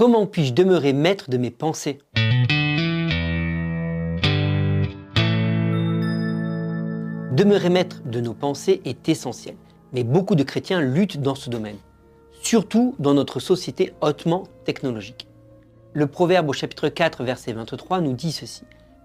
Comment puis-je demeurer maître de mes pensées? Demeurer maître de nos pensées est essentiel, mais beaucoup de chrétiens luttent dans ce domaine, surtout dans notre société hautement technologique. Le proverbe au chapitre 4, verset 23 nous dit ceci.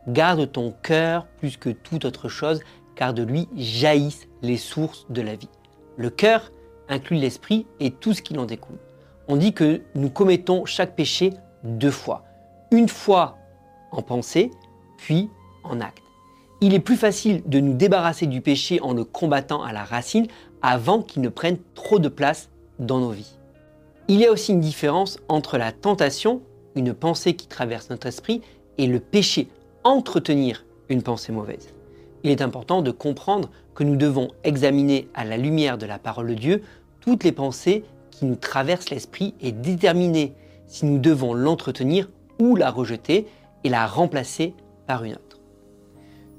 Garde ton cœur plus que toute autre chose, car de lui jaillissent les sources de la vie. Le cœur inclut l'esprit et tout ce qui en découle. On dit que nous commettons chaque péché deux fois. Une fois en pensée, puis en acte il est plus facile de nous débarrasser du péché en le combattant à la racine avant qu'il ne prenne trop de place dans nos vies. Il y a aussi une différence entre la tentation, une pensée qui traverse notre esprit, et le péché, entretenir une pensée mauvaise. Il est important de comprendre que nous devons examiner à la lumière de la parole de Dieu toutes les pensées qui nous traversent l'esprit et déterminer si nous devons l'entretenir ou la rejeter et la remplacer par une autre.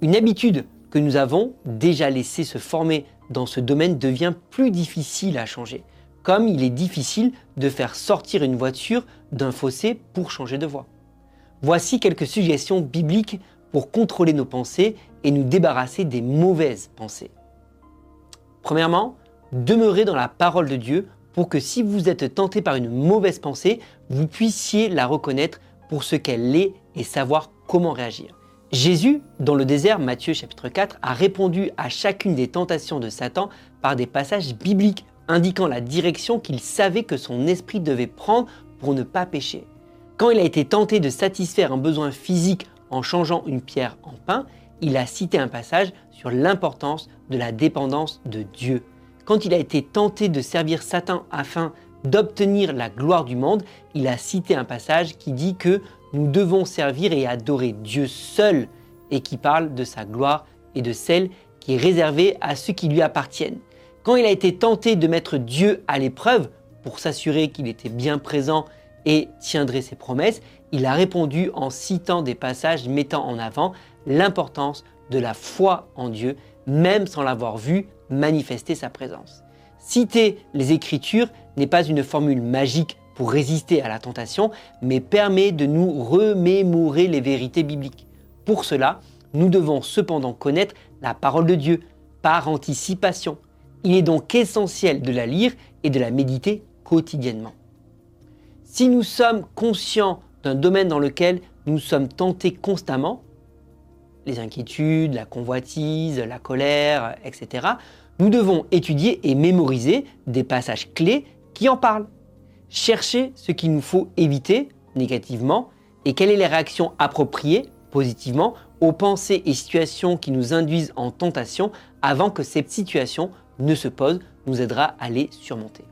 Une habitude que nous avons déjà laissé se former dans ce domaine devient plus difficile à changer, comme il est difficile de faire sortir une voiture d'un fossé pour changer de voie. Voici quelques suggestions bibliques pour contrôler nos pensées et nous débarrasser des mauvaises pensées. Premièrement, demeurez dans la parole de Dieu pour que si vous êtes tenté par une mauvaise pensée, vous puissiez la reconnaître pour ce qu'elle est et savoir comment réagir. Jésus, dans le désert, Matthieu chapitre 4, a répondu à chacune des tentations de Satan par des passages bibliques indiquant la direction qu'il savait que son esprit devait prendre pour ne pas pécher. Quand il a été tenté de satisfaire un besoin physique en changeant une pierre en pain, il a cité un passage sur l'importance de la dépendance de Dieu. Quand il a été tenté de servir Satan afin d'obtenir la gloire du monde, il a cité un passage qui dit que nous devons servir et adorer Dieu seul et qui parle de sa gloire et de celle qui est réservée à ceux qui lui appartiennent. Quand il a été tenté de mettre Dieu à l'épreuve pour s'assurer qu'il était bien présent et tiendrait ses promesses, il a répondu en citant des passages mettant en avant l'importance de la foi en Dieu, même sans l'avoir vu manifester sa présence. Citer les Écritures n'est pas une formule magique pour résister à la tentation, mais permet de nous remémorer les vérités bibliques. Pour cela, nous devons cependant connaître la parole de Dieu par anticipation. Il est donc essentiel de la lire et de la méditer quotidiennement. Si nous sommes conscients d'un domaine dans lequel nous sommes tentés constamment, les inquiétudes, la convoitise, la colère, etc., nous devons étudier et mémoriser des passages clés qui en parlent chercher ce qu'il nous faut éviter négativement et quelles sont les réactions appropriées positivement aux pensées et situations qui nous induisent en tentation avant que cette situation ne se pose nous aidera à les surmonter.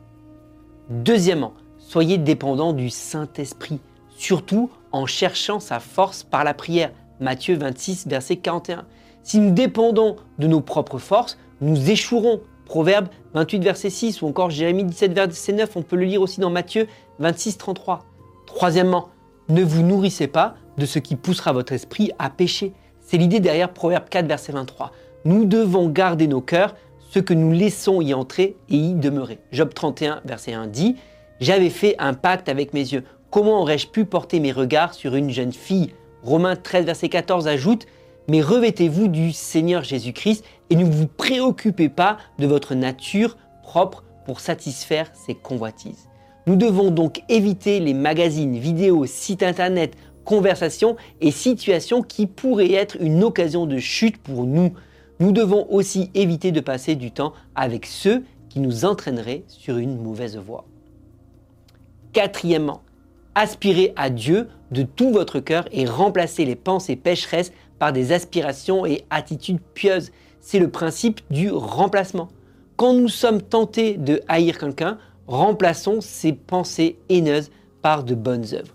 Deuxièmement, soyez dépendants du Saint-Esprit, surtout en cherchant sa force par la prière. Matthieu 26, verset 41. Si nous dépendons de nos propres forces, nous échouerons Proverbe 28, verset 6, ou encore Jérémie 17, verset 9, on peut le lire aussi dans Matthieu 26, 33. Troisièmement, ne vous nourrissez pas de ce qui poussera votre esprit à pécher. C'est l'idée derrière Proverbe 4, verset 23. Nous devons garder nos cœurs, ce que nous laissons y entrer et y demeurer. Job 31, verset 1 dit J'avais fait un pacte avec mes yeux. Comment aurais-je pu porter mes regards sur une jeune fille? Romains 13, verset 14 ajoute mais revêtez-vous du Seigneur Jésus-Christ et ne vous préoccupez pas de votre nature propre pour satisfaire ses convoitises. Nous devons donc éviter les magazines, vidéos, sites internet, conversations et situations qui pourraient être une occasion de chute pour nous. Nous devons aussi éviter de passer du temps avec ceux qui nous entraîneraient sur une mauvaise voie. Quatrièmement, aspirez à Dieu de tout votre cœur et remplacez les pensées pécheresses par des aspirations et attitudes pieuses. C'est le principe du remplacement. Quand nous sommes tentés de haïr quelqu'un, remplaçons ces pensées haineuses par de bonnes œuvres.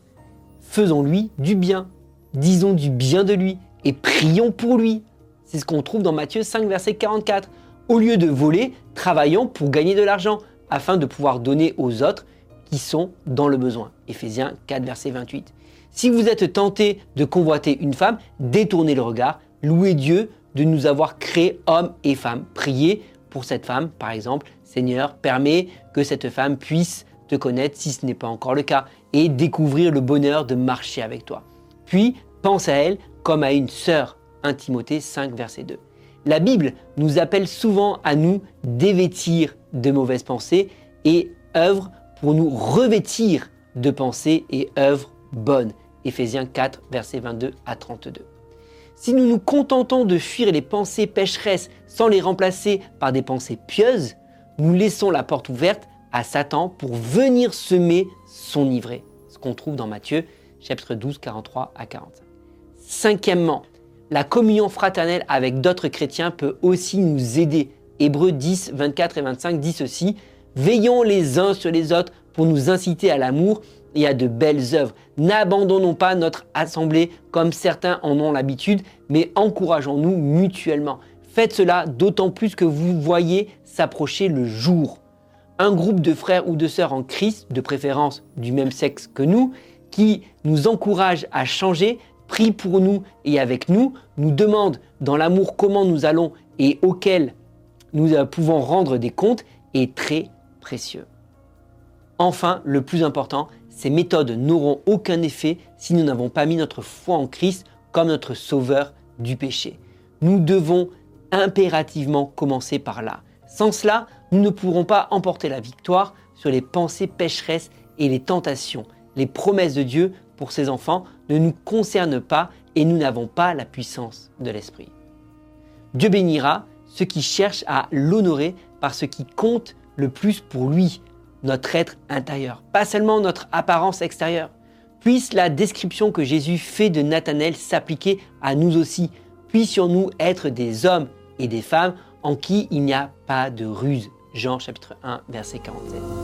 Faisons-lui du bien, disons du bien de lui et prions pour lui. C'est ce qu'on trouve dans Matthieu 5, verset 44. Au lieu de voler, travaillons pour gagner de l'argent afin de pouvoir donner aux autres qui sont dans le besoin. Éphésiens 4, verset 28. Si vous êtes tenté de convoiter une femme, détournez le regard, louez Dieu de nous avoir créés hommes et femmes. Priez pour cette femme, par exemple, Seigneur, permets que cette femme puisse te connaître si ce n'est pas encore le cas et découvrir le bonheur de marcher avec toi. Puis, pense à elle comme à une sœur. 1 Timothée 5, verset 2. La Bible nous appelle souvent à nous dévêtir de mauvaises pensées et œuvre pour nous revêtir de pensées et œuvres bonnes. Éphésiens 4, versets 22 à 32. Si nous nous contentons de fuir les pensées pécheresses sans les remplacer par des pensées pieuses, nous laissons la porte ouverte à Satan pour venir semer son ivrée. Ce qu'on trouve dans Matthieu chapitre 12, 43 à 45. Cinquièmement, la communion fraternelle avec d'autres chrétiens peut aussi nous aider. Hébreux 10, 24 et 25 dit ceci, Veillons les uns sur les autres pour nous inciter à l'amour et à de belles œuvres. N'abandonnons pas notre assemblée comme certains en ont l'habitude, mais encourageons-nous mutuellement. Faites cela d'autant plus que vous voyez s'approcher le jour. Un groupe de frères ou de sœurs en Christ, de préférence du même sexe que nous, qui nous encourage à changer, prie pour nous et avec nous, nous demande dans l'amour comment nous allons et auquel nous pouvons rendre des comptes, est très précieux. Enfin, le plus important, ces méthodes n'auront aucun effet si nous n'avons pas mis notre foi en Christ comme notre sauveur du péché. Nous devons impérativement commencer par là. Sans cela, nous ne pourrons pas emporter la victoire sur les pensées pécheresses et les tentations. Les promesses de Dieu pour ses enfants ne nous concernent pas et nous n'avons pas la puissance de l'Esprit. Dieu bénira ceux qui cherchent à l'honorer par ce qui compte le plus pour lui, notre être intérieur, pas seulement notre apparence extérieure. Puisse la description que Jésus fait de Nathanaël s'appliquer à nous aussi. Puissions-nous être des hommes et des femmes en qui il n'y a pas de ruse. Jean chapitre 1 verset 47.